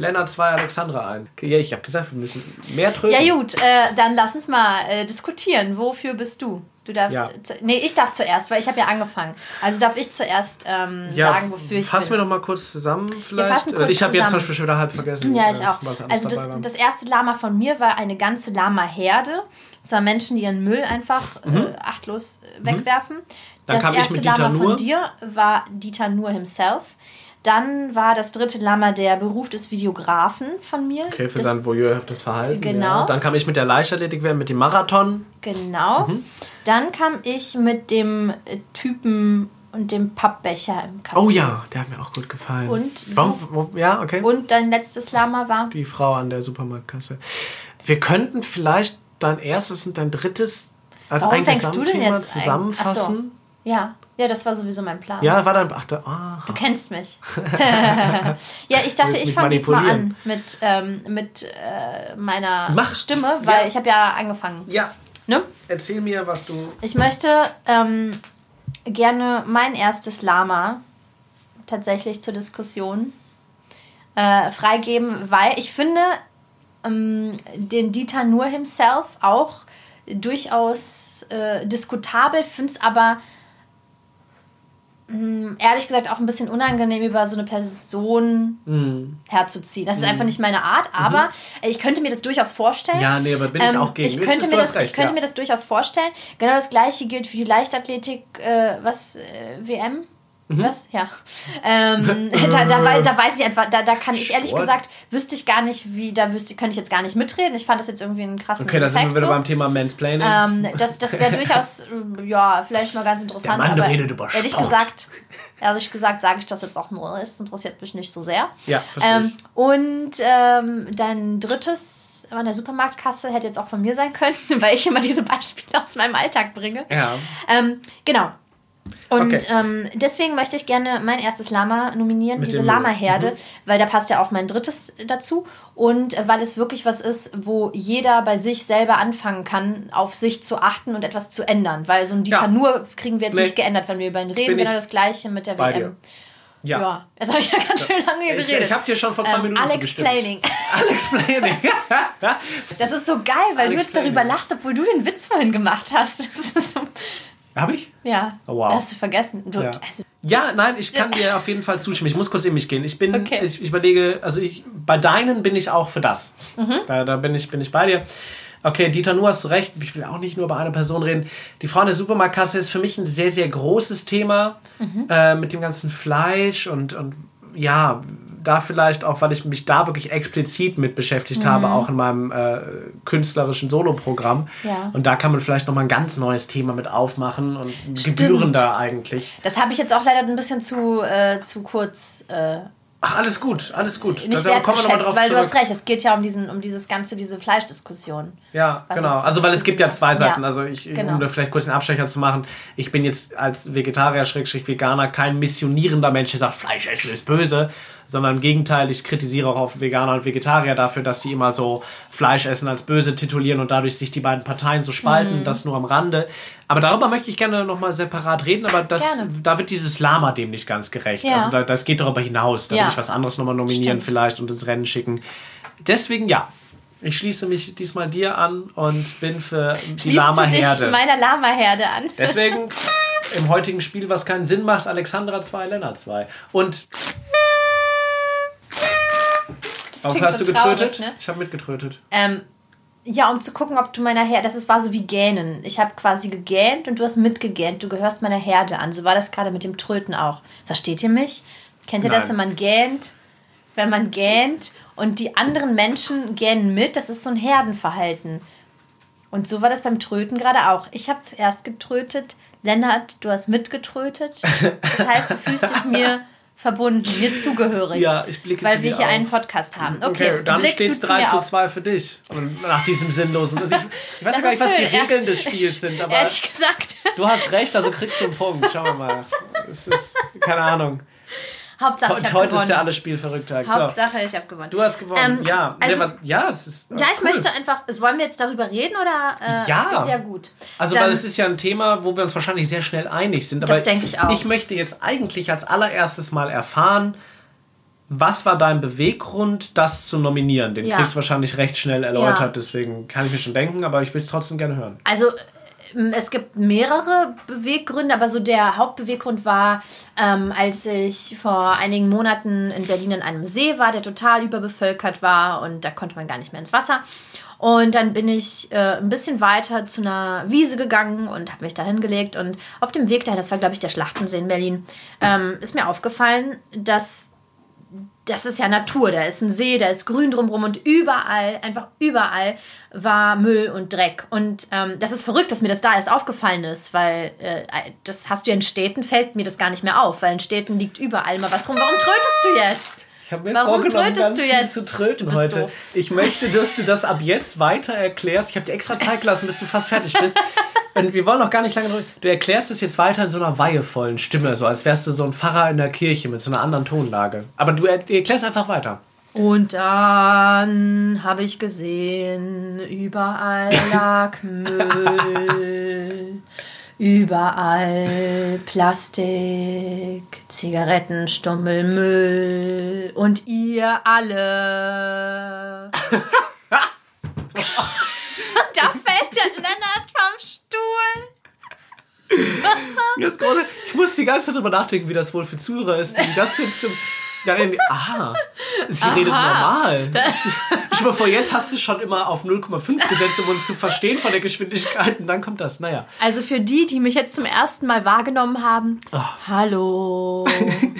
Lennart 2, Alexandra ein. Ja, ich habe gesagt, wir müssen mehr drücken. Ja gut, äh, dann lass uns mal äh, diskutieren. Wofür bist du? Du darfst. Ja. Nee, ich darf zuerst, weil ich habe ja angefangen. Also darf ich zuerst ähm, sagen, wofür ich fassen bin. wir noch mal kurz zusammen vielleicht. kurz ich habe jetzt zum. Beispiel schon wieder halb vergessen, Ja, ich äh, auch. Also das, das erste Lama von mir war eine ganze Lama-Herde. Zwar Menschen, die ihren Müll einfach äh, achtlos äh, wegwerfen. Mhm. Dann das erste Lama Nuhr. von dir war Dieter Nur himself. Dann war das dritte Lama der Beruf des Videografen von mir. Okay, für das, sein voyeurhaftes Verhalten. Genau. Ja. Dann kam ich mit der Leichtathletik, mit dem Marathon. Genau. Mhm. Dann kam ich mit dem äh, Typen und dem Pappbecher im Café. Oh ja, der hat mir auch gut gefallen. Und- Warum, ja, okay. Und dein letztes Lama war? die Frau an der Supermarktkasse. Wir könnten vielleicht dein erstes und dein drittes als Warum ein fängst du denn Gesamtthema jetzt ein- zusammenfassen. Ja. Ja, das war sowieso mein Plan. Ja, war dann. Ach, da, ah. Du kennst mich. ja, ich dachte, ich fange diesmal an mit, ähm, mit äh, meiner Mach. Stimme, weil Ja. ich habe ja angefangen. Ja, Ne? erzähl mir, was du. Ich möchte ähm, gerne mein erstes Lama tatsächlich zur Diskussion äh, freigeben, weil ich finde ähm, den Dieter Nur himself auch durchaus äh, diskutabel, finde es aber mh, ehrlich gesagt auch ein bisschen unangenehm, über so eine Person Hm. herzuziehen. Das ist einfach nicht meine Art, aber ich könnte mir das durchaus vorstellen. Mhm. Ja, nee, aber bin ich auch gegen. Ich könnte, mir das, recht, ich könnte ja. mir das durchaus vorstellen. Genau das gleiche gilt für die Leichtathletik, äh, was, äh, WM? Mhm. Was? Ja. Ähm, da, da, wei- da weiß ich einfach, da, da kann ich ehrlich Sport. gesagt, wüsste ich gar nicht, wie, da wüsste, könnte ich jetzt gar nicht mitreden. Ich fand das jetzt irgendwie einen krassen Okay, da sind wir wieder so. beim Thema Mansplaining. Ähm, das das wäre durchaus, äh, ja, vielleicht mal ganz interessant. Der Mann aber redet über ehrlich Sport. gesagt, ehrlich gesagt, sage ich das jetzt auch nur. Es interessiert mich nicht so sehr. ja, verstehe Ähm, und ähm, dein drittes an der Supermarktkasse hätte jetzt auch von mir sein können, weil ich immer diese Beispiele aus meinem Alltag bringe. Ja. Ähm, genau. Und Okay. ähm, deswegen möchte ich gerne mein erstes Lama nominieren, Mit diese Lama-Herde, weil da passt ja auch mein drittes dazu. Und äh, weil es wirklich was ist, wo jeder bei sich selber anfangen kann, auf sich zu achten und etwas zu ändern. Weil so ein Dieter Ja. nur kriegen wir jetzt Nee. nicht geändert, wenn wir über ihn reden. Genau das gleiche mit der WM. dir. Ja. Ja. jetzt habe ich ja ganz schön lange hier Ich, geredet. ich habe dir schon vor zwei ähm, Minuten Alex zugestimmt. Planning. Alex Planning. Das ist so geil, weil Alex du jetzt darüber lachst, obwohl du den Witz vorhin gemacht hast. Das ist so, habe ich? ja, Oh, wow. hast du vergessen. Du, Ja. also, Ja, nein, ich kann dir auf jeden Fall zustimmen. Ich muss kurz in mich gehen. Ich bin, Okay. ich, ich überlege, also ich, bei deinen bin ich auch für das. Mhm. Da, da bin, ich, bin ich bei dir. Okay, Dieter, nur hast du recht. Ich will auch nicht nur über eine Person reden. Die Frau in der Supermarktkasse ist für mich ein sehr, sehr großes Thema Mhm. äh, mit dem ganzen Fleisch und, und ja, da vielleicht auch, weil ich mich da wirklich explizit mit beschäftigt habe, Mhm. auch in meinem äh, künstlerischen Soloprogramm. Ja. Und da kann man vielleicht nochmal ein ganz neues Thema mit aufmachen und gebührender eigentlich. das habe ich jetzt auch leider ein bisschen zu, äh, zu kurz äh, Ach, alles gut, alles gut. nicht Da kommen wir noch mal wertgeschätzt, drauf weil du hast zurück. recht, es geht ja um, diesen, um dieses ganze, diese Fleischdiskussion. Ja, Was genau. ist- also, weil es gibt ja zwei Seiten. Ja, Also, ich, genau. um da vielleicht kurz einen Abstecher zu machen, ich bin jetzt als Vegetarier, Schrägstrich Veganer, kein missionierender Mensch, der sagt, Fleisch essen ist böse, sondern im Gegenteil, ich kritisiere auch auf Veganer und Vegetarier dafür, dass sie immer so Fleisch essen als böse titulieren und dadurch sich die beiden Parteien so spalten, Mhm. das nur am Rande. Aber darüber möchte ich gerne nochmal separat reden, aber das, Gerne. da wird dieses Lama dem nicht ganz gerecht. Ja. Also da, das geht darüber hinaus. Da Ja. will ich was anderes nochmal nominieren Stimmt. vielleicht und ins Rennen schicken. Deswegen ja. Ich schließe mich diesmal dir an und bin für die Lama-Herde. meiner Lama-Herde an? Deswegen im heutigen Spiel, was keinen Sinn macht, Alexandra 2, Lennart 2. Und Das klingt hast so du getrötet? Ne? Ich habe mitgetrötet. Ähm, ja, um zu gucken, ob du meiner Herde. Das ist, war so wie Gähnen. Ich habe quasi gegähnt und du hast mitgegähnt. Du gehörst meiner Herde an. So war das gerade mit dem Tröten auch. Versteht ihr mich? Kennt ihr das, Nein. wenn man gähnt? Wenn man gähnt und die anderen Menschen gähnen mit, das ist so ein Herdenverhalten. Und so war das beim Tröten gerade auch. Ich habe zuerst getrötet. Lennart, du hast mitgetrötet. Das heißt, du fühlst dich mir verbunden, mir zugehörig. Ja, ich blicke Weil wir hier auf. einen Podcast haben. Okay, Okay, dann steht es du 3 mir zu auf. 2 für dich. Und nach diesem sinnlosen. Also ich, ich weiß ja gar nicht, was die schön. Regeln des Spiels sind, aber Ehrlich gesagt. du hast recht, also kriegst du einen Punkt. Schauen wir mal. Es ist, keine Ahnung. Hauptsache, ich Heute, habe heute gewonnen. ist ja alles Spielverrücktag. So, Hauptsache, ich habe gewonnen. du hast gewonnen. Ähm, ja, also- was- ja, es ist. ja, ich cool. möchte einfach. Wollen wir jetzt darüber reden oder? Äh, Ja. Ist ja gut. Also, Dann- weil es ist ja ein Thema, wo wir uns wahrscheinlich sehr schnell einig sind. Das Aber denke ich auch. Ich möchte jetzt eigentlich als allererstes mal erfahren, was war dein Beweggrund, das zu nominieren? Den Ja. kriegst du wahrscheinlich recht schnell erläutert, Ja. deswegen kann ich mir schon denken, aber ich will es trotzdem gerne hören. Also, es gibt mehrere Beweggründe, aber so der Hauptbeweggrund war, ähm, als ich vor einigen Monaten in Berlin in einem See war, der total überbevölkert war und da konnte man gar nicht mehr ins Wasser. Und dann bin ich äh, ein bisschen weiter zu einer Wiese gegangen und habe mich da hingelegt. Und auf dem Weg dahin, das war, glaube ich, der Schlachtensee in Berlin, ähm, ist mir aufgefallen, dass das ist ja Natur. Da ist ein See, da ist Grün drumherum und überall, einfach überall war Müll und Dreck. Und ähm, das ist verrückt, dass mir das da erst aufgefallen ist, weil äh, das hast du ja in Städten, fällt mir das gar nicht mehr auf, weil in Städten liegt überall mal was rum. Warum trötest du jetzt? Ich habe mir Warum vorgenommen, trötest ganz du viel jetzt? zu tröten heute. doof. Ich möchte, dass du das ab jetzt weiter erklärst. Ich habe dir extra Zeit gelassen, bis du fast fertig bist. Und wir wollen noch gar nicht lange drüber. Du erklärst es jetzt weiter in so einer weihevollen Stimme, so als wärst du so ein Pfarrer in der Kirche mit so einer anderen Tonlage. Aber er- du erklärst einfach weiter. Und dann habe ich gesehen, überall lag Müll, überall Plastik, Zigarettenstummel, Müll und ihr alle. da fällt der Lennart vom Stuhl. Das große, ich muss die ganze Zeit drüber nachdenken, wie das wohl für Zuhörer ist, die das jetzt zum. Ja, irgendwie, aha, sie redet normal. Schon mal vor, jetzt hast du schon immer auf 0,5 gesetzt, um uns zu verstehen von der Geschwindigkeit und dann kommt das. Naja. Also für die, die mich jetzt zum ersten Mal wahrgenommen haben, hallo,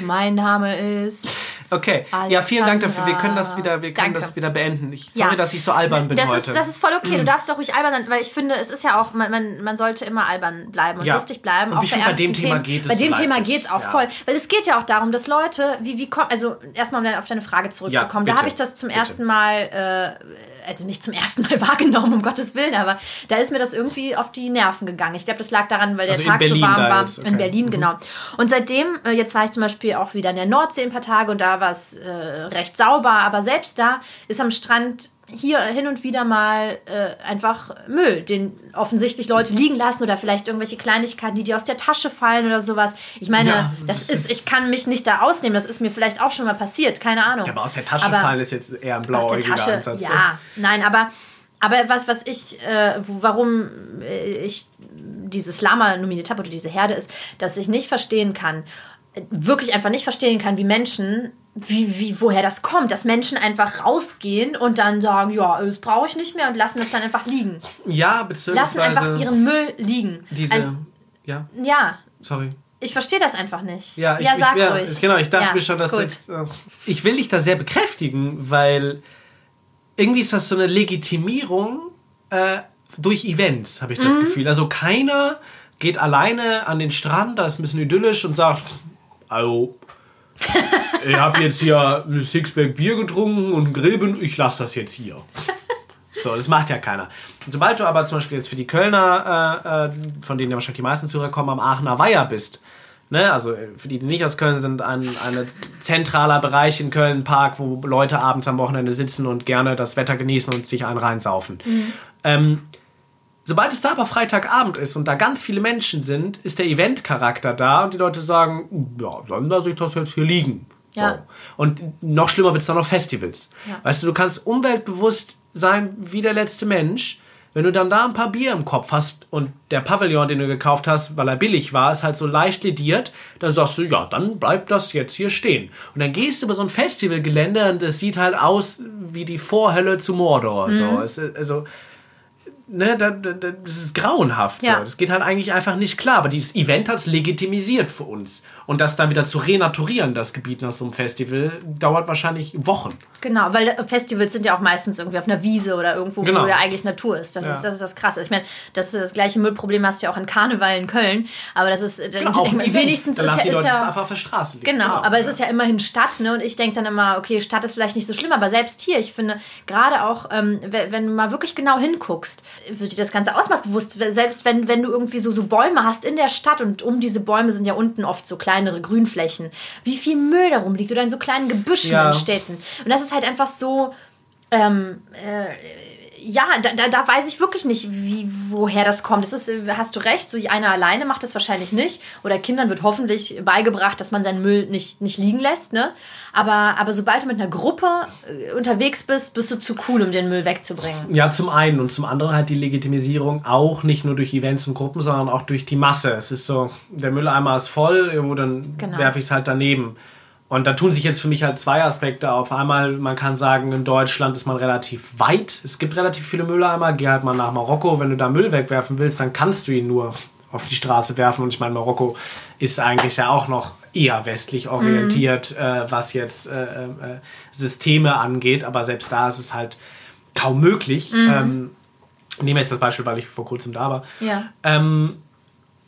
mein Name ist. Okay, ja, vielen Dank dafür. Wir können das Alexandra. wieder, wir können Danke. das wieder beenden. Ich, sorry, dass ich so albern bin das heute. Ist, das ist voll okay, du darfst doch ruhig albern sein, weil ich finde, es ist ja auch, man, man, man sollte immer albern bleiben und Ja. lustig bleiben. Und auch finde, bei dem Thema Themen. geht es Bei dem Thema geht es auch Ja. voll. Weil es geht ja auch darum, dass Leute, wie, wie kommen, also erstmal um auf deine Frage zurückzukommen, Ja, da habe ich das zum Bitte. ersten Mal, äh, also nicht zum ersten Mal wahrgenommen, um Gottes Willen, aber da ist mir das irgendwie auf die Nerven gegangen. Ich glaube, das lag daran, weil der Also Tag so warm war. okay. In Berlin, Mhm. genau. Und seitdem, äh, jetzt war ich zum Beispiel auch wieder in der Nordsee ein paar Tage und da war es äh, recht sauber, aber selbst da ist am Strand hier hin und wieder mal äh, einfach Müll, den offensichtlich Leute liegen lassen oder vielleicht irgendwelche Kleinigkeiten, die dir aus der Tasche fallen oder sowas. Ich meine, Ja, das, das ist, ich kann mich nicht da ausnehmen, das ist mir vielleicht auch schon mal passiert, keine Ahnung. Ja, aber aus der Tasche Aber- fallen ist jetzt eher ein aus der Tasche. Ansatz. Ja, nein, aber, aber was, was ich, äh, warum äh, ich dieses Lama nominiert habe oder diese Herde ist, dass ich nicht verstehen kann, äh, wirklich einfach nicht verstehen kann, wie Menschen, wie, wie, woher das kommt, dass Menschen einfach rausgehen und dann sagen, ja, das brauche ich nicht mehr und lassen es dann einfach liegen. Ja, Lassen beziehungsweise einfach ihren Müll liegen. diese. Ein, ja, ja, sorry. ich verstehe das einfach nicht. Ja, ich, ja sag ich, ja, ruhig. Genau, ich dachte Ja, mir schon, dass jetzt, äh, ich will dich da sehr bekräftigen, weil irgendwie ist das so eine Legitimierung äh, durch Events, habe ich Mhm. das Gefühl. Also keiner geht alleine an den Strand, da ist ein bisschen idyllisch und sagt, also, ich habe jetzt hier ein Sixpack Bier getrunken und einen ich lasse das jetzt hier. So, das macht ja keiner. Und sobald du aber zum Beispiel jetzt für die Kölner, äh, äh, von denen ja wahrscheinlich die meisten Zuhörer kommen, am Aachener Weiher bist, ne? also äh, für die, die nicht aus Köln sind, ein, ein zentraler Bereich in Köln, Park, wo Leute abends am Wochenende sitzen und gerne das Wetter genießen und sich einen reinsaufen. Ähm, sobald es da aber Freitagabend ist und da ganz viele Menschen sind, ist der Eventcharakter da und die Leute sagen, ja, dann lasse ich das jetzt hier liegen. Ja. So. Und noch schlimmer wird es dann noch Festivals. Ja. Weißt du, du kannst umweltbewusst sein wie der letzte Mensch. Wenn du dann da ein paar Bier im Kopf hast und der Pavillon, den du gekauft hast, weil er billig war, ist halt so leicht lediert, dann sagst du, ja, dann bleibt das jetzt hier stehen. Und dann gehst du über so ein Festivalgelände und es sieht halt aus wie die Vorhölle zu Mordor. So. Mhm. Es, ist- also, ne, da, da, da- das ist grauenhaft. Ja. So. Das geht halt eigentlich einfach nicht klar. Aber dieses Event hat es legitimisiert für uns. Und das dann wieder zu renaturieren, das Gebiet nach so einem Festival, dauert wahrscheinlich Wochen. Genau, weil Festivals sind ja auch meistens irgendwie auf einer Wiese oder irgendwo, Genau. wo ja eigentlich Natur ist. Das, Ja. ist. das ist das Krasse. Ich meine, das, ist das gleiche Müllproblem hast du ja auch in Karneval in Köln. Aber das ist Genau, auch Event. wenigstens dann ist ja, die ist Leute es ja einfach auf der Straße liegen. Genau, aber es ist ja immerhin Stadt, ne? Und ich denke dann immer, okay, Stadt ist vielleicht nicht so schlimm, aber selbst hier, ich finde, gerade auch, ähm, wenn, wenn du mal wirklich genau hinguckst, wird dir das ganze Ausmaß bewusst. Selbst wenn, wenn du irgendwie so, so Bäume hast in der Stadt und um diese Bäume sind ja unten oft so kleinere Grünflächen, wie viel Müll darum liegt oder in so kleinen Gebüschen Ja. in Städten. Und das ist halt einfach so. Ähm, äh, ja, da, da, da, weiß ich wirklich nicht, wie, woher das kommt. Das ist, hast du recht, so einer alleine macht das wahrscheinlich nicht. Oder Kindern wird hoffentlich beigebracht, dass man seinen Müll nicht, nicht liegen lässt. Ne? Aber, aber sobald du mit einer Gruppe äh, unterwegs bist, bist du zu cool, um den Müll wegzubringen. Ja, zum einen. Und zum anderen halt die Legitimisierung auch nicht nur durch Events und Gruppen, sondern auch durch die Masse. Es ist so, der Mülleimer ist voll, irgendwo dann genau. werfe ich es halt daneben. Und da tun sich jetzt für mich halt zwei Aspekte auf. Einmal, man kann sagen, in Deutschland ist man relativ weit. Es gibt relativ viele Mülleimer. Geh halt mal nach Marokko. Wenn du da Müll wegwerfen willst, dann kannst du ihn nur auf die Straße werfen. Und ich meine, Marokko ist eigentlich ja auch noch eher westlich orientiert, mhm. äh, was jetzt äh, äh, Systeme angeht. Aber selbst da ist es halt kaum möglich. Mhm. Ähm, ich nehme jetzt das Beispiel, weil ich vor kurzem da war. Ja. Ähm,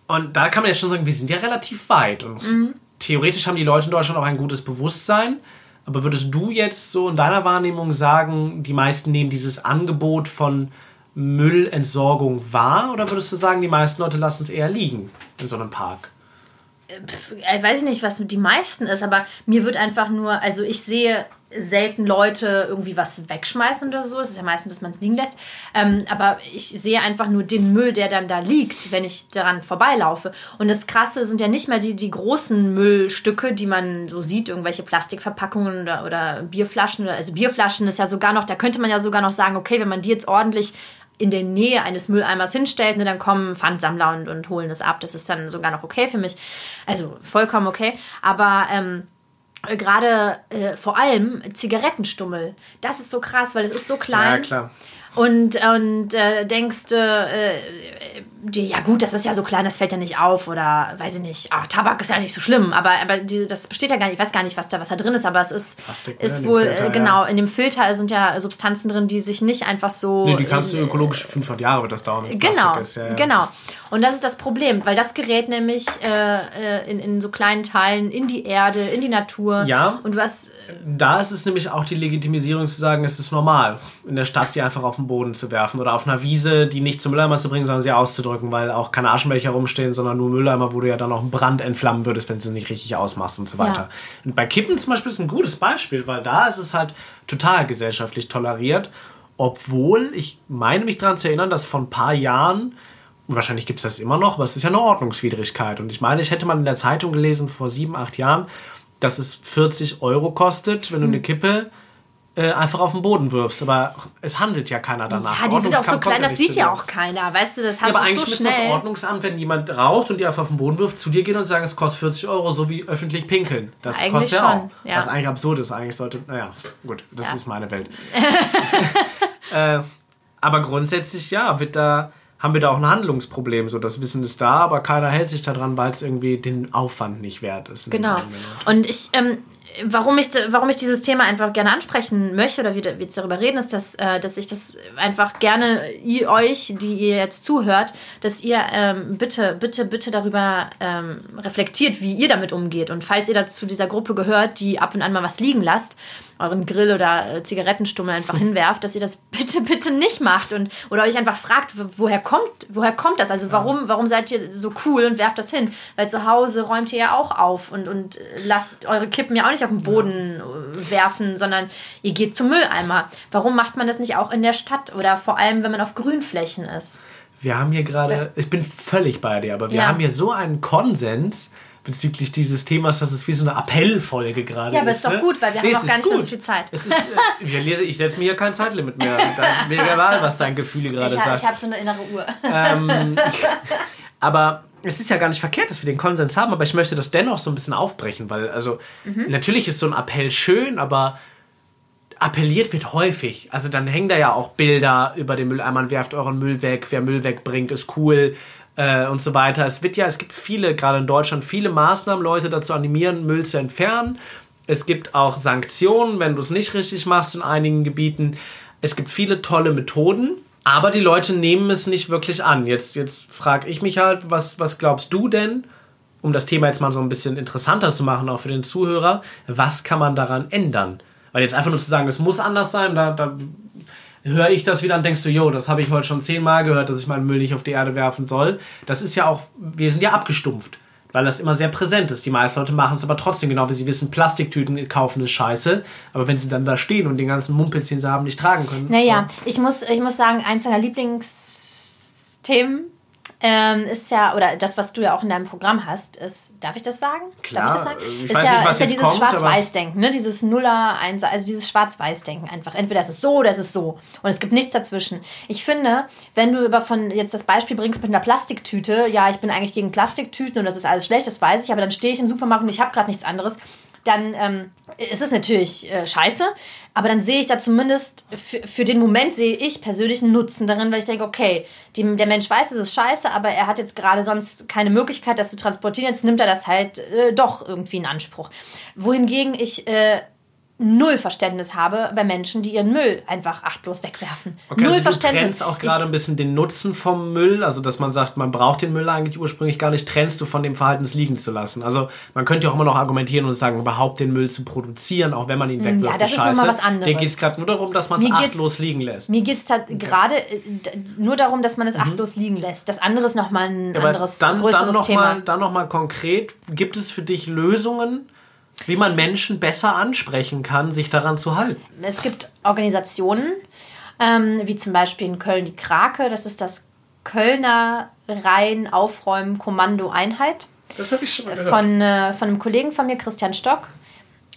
und da kann man ja schon sagen, wir sind ja relativ weit. Und mhm theoretisch haben die Leute in Deutschland auch ein gutes Bewusstsein. Aber würdest du jetzt so in deiner Wahrnehmung sagen, die meisten nehmen dieses Angebot von Müllentsorgung wahr? Oder würdest du sagen, die meisten Leute lassen es eher liegen in so einem Park? Ich weiß nicht, was mit die meisten ist, aber mir wird einfach nur, also ich sehe selten Leute irgendwie was wegschmeißen oder so. Es ist ja meistens, dass man es liegen lässt. Ähm, aber ich sehe einfach nur den Müll, der dann da liegt, wenn ich daran vorbeilaufe. Und das Krasse sind ja nicht mal die, die großen Müllstücke, die man so sieht, irgendwelche Plastikverpackungen oder, oder Bierflaschen. Oder, also Bierflaschen ist ja sogar noch, da könnte man ja sogar noch sagen, okay, wenn man die jetzt ordentlich in der Nähe eines Mülleimers hinstellt, ne, dann kommen Pfandsammler und, und holen es ab. Das ist dann sogar noch okay für mich. Also vollkommen okay. Aber ähm, äh, gerade äh, vor allem Zigarettenstummel. Das ist so krass, weil es ist so klein. Ja, klar. Und, und äh, denkst äh, dir, ja gut, das ist ja so klein, das fällt ja nicht auf. Oder weiß ich nicht, ah, Tabak ist ja nicht so schlimm. Aber, aber die, das besteht ja gar nicht, ich weiß gar nicht, was da, was da drin ist. Aber es ist, Plastik, ist ne, wohl, Filter, genau, ja. in dem Filter sind ja Substanzen drin, die sich nicht einfach so... Nee, die kannst du ökologisch 500 Jahre wird das dauern. Genau, ist, ja, ja. genau. Und das ist das Problem, weil das gerät nämlich äh, äh, in, in so kleinen Teilen in die Erde, in die Natur. Ja. Und was. Da ist es nämlich auch die Legitimisierung zu sagen, es ist normal, in der Stadt sie einfach auf den Boden zu werfen oder auf einer Wiese, die nicht zum Mülleimer zu bringen, sondern sie auszudrücken, weil auch keine Aschenbecher rumstehen, sondern nur Mülleimer, wo du ja dann auch einen Brand entflammen würdest, wenn du sie nicht richtig ausmachst und so weiter. Ja. Und bei Kippen zum Beispiel ist ein gutes Beispiel, weil da ist es halt total gesellschaftlich toleriert, obwohl ich meine mich daran zu erinnern, dass vor ein paar Jahren wahrscheinlich gibt es das immer noch, aber es ist ja eine Ordnungswidrigkeit. Und ich meine, ich hätte mal in der Zeitung gelesen vor sieben, acht Jahren, dass es 40 Euro kostet, wenn du eine hm. Kippe äh, einfach auf den Boden wirfst. Aber es handelt ja keiner danach. Ja, die sind auch so klein, das sieht ja auch keiner. Weißt du, das hast ja, aber eigentlich so müsste das Ordnungsamt, wenn jemand raucht und die einfach auf den Boden wirft, zu dir gehen und sagen, es kostet 40 Euro, so wie öffentlich pinkeln. Das eigentlich kostet ja auch. Ja. Was eigentlich absurd ist. Eigentlich sollte, naja, gut, das ja. ist meine Welt. äh, aber grundsätzlich, ja, wird da haben wir da auch ein Handlungsproblem. So, das Wissen ist da, aber keiner hält sich daran, weil es irgendwie den Aufwand nicht wert ist. Genau. Und ich, ähm, warum ich, warum ich dieses Thema einfach gerne ansprechen möchte oder wir, wir jetzt darüber reden, ist, dass, äh, dass ich das einfach gerne ihr, euch, die ihr jetzt zuhört, dass ihr ähm, bitte, bitte, bitte darüber ähm, reflektiert, wie ihr damit umgeht. Und falls ihr dazu dieser Gruppe gehört, die ab und an mal was liegen lasst, euren Grill oder äh, Zigarettenstummel einfach hinwerft, dass ihr das bitte, bitte nicht macht und oder euch einfach fragt, woher kommt, woher kommt das? Also warum, warum seid ihr so cool und werft das hin? Weil zu Hause räumt ihr ja auch auf und, und lasst eure Kippen ja auch nicht auf den Boden ja. werfen, sondern ihr geht zum Mülleimer. Warum macht man das nicht auch in der Stadt oder vor allem, wenn man auf Grünflächen ist? Wir haben hier gerade, ich bin völlig bei dir, aber wir ja. haben hier so einen Konsens, bezüglich dieses Themas, dass es wie so eine Appellfolge gerade ist. Ja, aber ist doch ne? gut, weil wir nee, haben auch gar nicht gut. mehr so viel Zeit. Es ist, äh, ich setze mir hier kein Zeitlimit mehr. Da ist mir egal, was dein Gefühl gerade sagt. Ich habe so eine innere Uhr. Ähm, aber es ist ja gar nicht verkehrt, dass wir den Konsens haben, aber ich möchte das dennoch so ein bisschen aufbrechen, weil also mhm. natürlich ist so ein Appell schön, aber appelliert wird häufig. Also dann hängen da ja auch Bilder über den Mülleimer, werft euren Müll weg, wer Müll wegbringt, ist cool äh, und so weiter. Es wird ja, es gibt viele, gerade in Deutschland, viele Maßnahmen, Leute dazu animieren, Müll zu entfernen. Es gibt auch Sanktionen, wenn du es nicht richtig machst in einigen Gebieten. Es gibt viele tolle Methoden, aber die Leute nehmen es nicht wirklich an. Jetzt, jetzt frage ich mich halt, was, was glaubst du denn, um das Thema jetzt mal so ein bisschen interessanter zu machen, auch für den Zuhörer, was kann man daran ändern? Weil jetzt einfach nur zu sagen, es muss anders sein, da, da höre ich das wieder und denkst du, yo, das habe ich heute schon zehnmal gehört, dass ich meinen Müll nicht auf die Erde werfen soll. Das ist ja auch, wir sind ja abgestumpft. weil das immer sehr präsent ist. Die meisten Leute machen es aber trotzdem, genau wie sie wissen, Plastiktüten kaufen ist scheiße. Aber wenn sie dann da stehen und den ganzen Mumpitz, den sie haben, nicht tragen können. Naja, ich muss, ich muss sagen, eins deiner Lieblingsthemen ähm, ist ja, oder das, was du ja auch in deinem Programm hast, ist, darf ich das sagen? Klar, darf ich das sagen? äh, ich ist ja, nicht, ist ja dieses Schwarz-Weiß-Denken, ne? Dieses Nuller, Eins, also dieses Schwarz-Weiß-Denken einfach. Entweder es ist so oder es ist so. Und es gibt nichts dazwischen. Ich finde, wenn du über von jetzt das Beispiel bringst mit einer Plastiktüte, ja, ich bin eigentlich gegen Plastiktüten und das ist alles schlecht, das weiß ich, aber dann stehe ich im Supermarkt und ich habe gerade nichts anderes, dann ähm, ist es natürlich äh, scheiße, aber dann sehe ich da zumindest, für, den Moment sehe ich persönlich einen Nutzen darin, weil ich denke, okay, die, der Mensch weiß, es ist scheiße, aber er hat jetzt gerade sonst keine Möglichkeit, das zu transportieren, jetzt nimmt er das halt äh, doch irgendwie in Anspruch. Wohingegen ich äh, null Verständnis habe bei Menschen, die ihren Müll einfach achtlos wegwerfen. Okay, null also du Verständnis. trennst auch gerade ein bisschen den Nutzen vom Müll, also dass man sagt, man braucht den Müll eigentlich ursprünglich gar nicht, trennst du von dem Verhalten, es liegen zu lassen. Also man könnte ja auch immer noch argumentieren und sagen, überhaupt den Müll zu produzieren, auch wenn man ihn wegwirft, Mm, das ist scheiße. noch mal was anderes. Dir geht es gerade nur darum, dass man es achtlos liegen lässt. Mir geht es gerade äh, nur darum, dass man es achtlos liegen lässt. Das andere ist nochmal ein Mhm. Aber anderes, dann, größeres dann noch Thema. Mal, dann noch mal konkret, gibt es für dich Lösungen, wie man Menschen besser ansprechen kann, sich daran zu halten? Es gibt Organisationen, ähm, wie zum Beispiel in Köln die Krake, das ist das Kölner Rhein-Aufräumen-Kommando-Einheit Das habe ich schon mal von, äh, von einem Kollegen von mir, Christian Stock.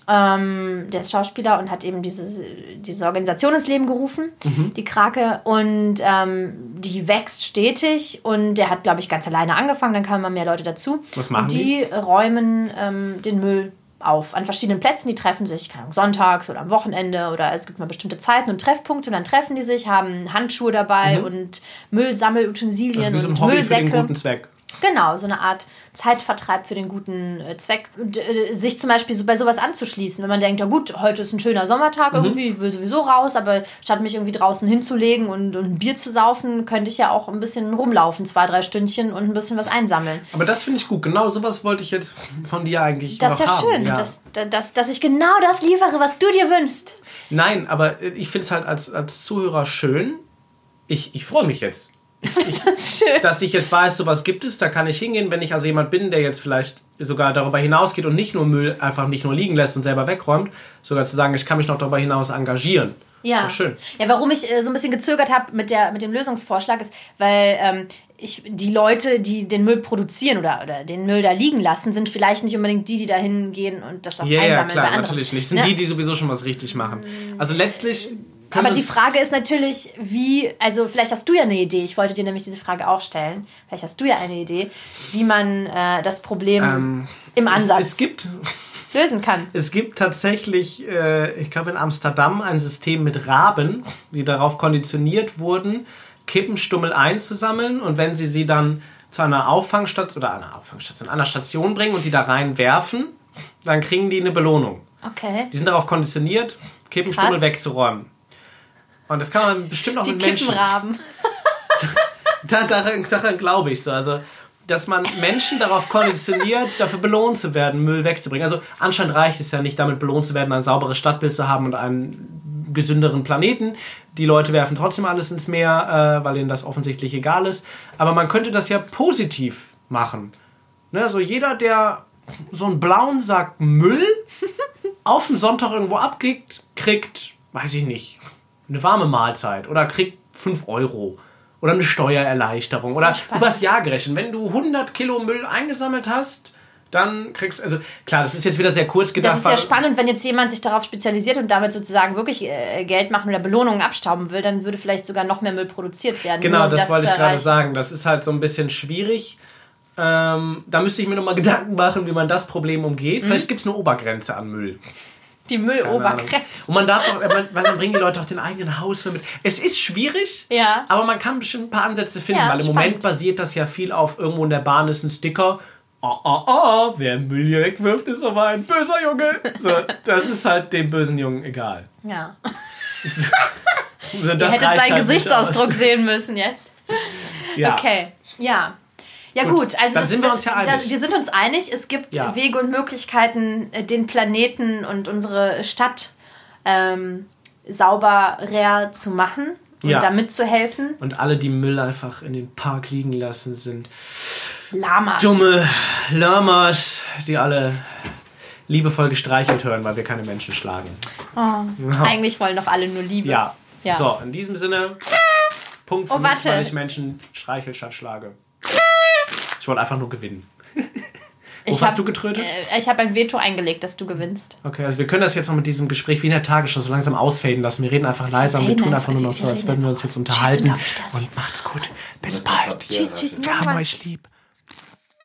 Ähm, der ist Schauspieler und hat eben diese, diese Organisation ins Leben gerufen, Mhm. die Krake. Und ähm, die wächst stetig und der hat, glaube ich, ganz alleine angefangen. Dann kamen immer mehr Leute dazu. Was machen und die? räumen ähm, den Müll auf an verschiedenen Plätzen. Die treffen sich, keine Ahnung, sonntags oder am Wochenende oder es gibt mal bestimmte Zeiten und Treffpunkte und dann treffen die sich, haben Handschuhe dabei und Müllsammelutensilien Also und Hobby für den Müllsäcke. Genau, so eine Art Zeitvertreib für den guten äh, Zweck. Äh, sich zum Beispiel so bei sowas anzuschließen, wenn man denkt, ja gut, heute ist ein schöner Sommertag, Mhm. irgendwie, ich will sowieso raus, aber statt mich irgendwie draußen hinzulegen und, und ein Bier zu saufen, könnte ich ja auch ein bisschen rumlaufen, zwei, drei Stündchen und ein bisschen was einsammeln. Aber das finde ich gut. Genau sowas wollte ich jetzt von dir eigentlich Das ist ja haben. schön, Dass, dass, dass ich genau das liefere, was du dir wünschst. Nein, aber äh, ich finde es halt als, als Zuhörer schön. Ich, ich freue mich jetzt. Das ist schön. dass ich jetzt weiß, sowas gibt es, da kann ich hingehen, wenn ich also jemand bin, der jetzt vielleicht sogar darüber hinausgeht und nicht nur Müll einfach nicht nur liegen lässt und selber wegräumt, sogar zu sagen, ich kann mich noch darüber hinaus engagieren. Ja. Schön. Ja, warum ich äh, so ein bisschen gezögert habe mit, der- mit dem Lösungsvorschlag ist, weil ähm, ich, die Leute, die den Müll produzieren oder, oder den Müll da liegen lassen, sind vielleicht nicht unbedingt die, die da hingehen und das auch Ja, ja, einsammeln klar, bei anderen. natürlich nicht. Sind Ne? die, die sowieso schon was richtig machen. Also letztlich. Aber die Frage ist natürlich, wie, also vielleicht hast du ja eine Idee, ich wollte dir nämlich diese Frage auch stellen, vielleicht hast du ja eine Idee, wie man äh, das Problem Ähm, im Ansatz Es gibt, lösen kann. es gibt tatsächlich, äh, ich glaube in Amsterdam, ein System mit Raben, die darauf konditioniert wurden, Kippenstummel einzusammeln und wenn sie sie dann zu einer Auffangstation oder einer Auffangstation, einer Station bringen und die da reinwerfen, dann kriegen die eine Belohnung. Okay. Die sind darauf konditioniert, Kippenstummel Krass. wegzuräumen. Und das kann man bestimmt auch Die mit Menschen. Kippenraben. Da, daran, daran glaube ich so. Also, dass man Menschen darauf konditioniert, dafür belohnt zu werden, Müll wegzubringen. Also anscheinend reicht es ja nicht, damit belohnt zu werden, ein sauberes Stadtbild zu haben und einen gesünderen Planeten. Die Leute werfen trotzdem alles ins Meer, äh, weil ihnen das offensichtlich egal ist. Aber man könnte das ja positiv machen. Ne? Also jeder, der so einen blauen Sack Müll auf den Sonntag irgendwo abkriegt, kriegt, weiß ich nicht, eine warme Mahlzeit oder kriegt 5 Euro oder eine Steuererleichterung oder spannend. übers Jahr gerechnet. Wenn du 100 Kilo Müll eingesammelt hast, dann kriegst also klar, das ist jetzt wieder sehr kurz gedacht. Das ist ja spannend, wenn jetzt jemand sich darauf spezialisiert und damit sozusagen wirklich äh, Geld machen oder Belohnungen abstauben will, dann würde vielleicht sogar noch mehr Müll produziert werden. Genau, nur um das, wollte zu ich gerade sagen. Das ist halt so ein bisschen schwierig. Ähm, da müsste ich mir nochmal Gedanken machen, wie man das Problem umgeht. Mhm. Vielleicht gibt es eine Obergrenze an Müll. Die. Müllobergrenze. Und man darf auch, weil dann bringen die Leute auch den eigenen Hausmüll mit. Es ist schwierig, Ja. aber man kann bestimmt ein paar Ansätze finden, Ja, weil im spannend. Moment basiert das ja viel auf irgendwo in der Bahn ist ein Sticker. Oh, oh, oh, wer Müll hier wegwirft, ist aber ein böser Junge. So, das ist halt dem bösen Jungen egal. Ja. So, Ihr das hättet seinen halt Gesichtsausdruck aus. sehen müssen jetzt. Ja. Okay. Ja. Ja Gut, gut, also dann das sind wir uns ja einig. wir sind uns einig, es gibt Ja. Wege und Möglichkeiten, äh, den Planeten und unsere Stadt ähm, sauberer zu machen und Ja. da mitzuhelfen. Und alle, die Müll einfach in den Park liegen lassen, sind Lamas. dumme Lamas, die alle liebevoll gestreichelt hören, weil wir keine Menschen schlagen. Oh, eigentlich wollen doch alle nur Liebe. Ja. Ja. So, in diesem Sinne, Punkt für Oh, mich, warte. weil ich Menschen streichel statt schlage. Ich wollte einfach nur gewinnen. Wofür hast du getrötet? Äh, ich habe ein Veto eingelegt, dass du gewinnst. Okay, also wir können das jetzt noch mit diesem Gespräch wie in der Tagesschau so langsam ausfaden lassen. Wir reden einfach leiser und wir tun einfach, nur noch so, als würden wir uns jetzt unterhalten. auf Wiedersehen. Und macht's gut. Bis bald. Tschüss, tschüss. Wir haben euch lieb.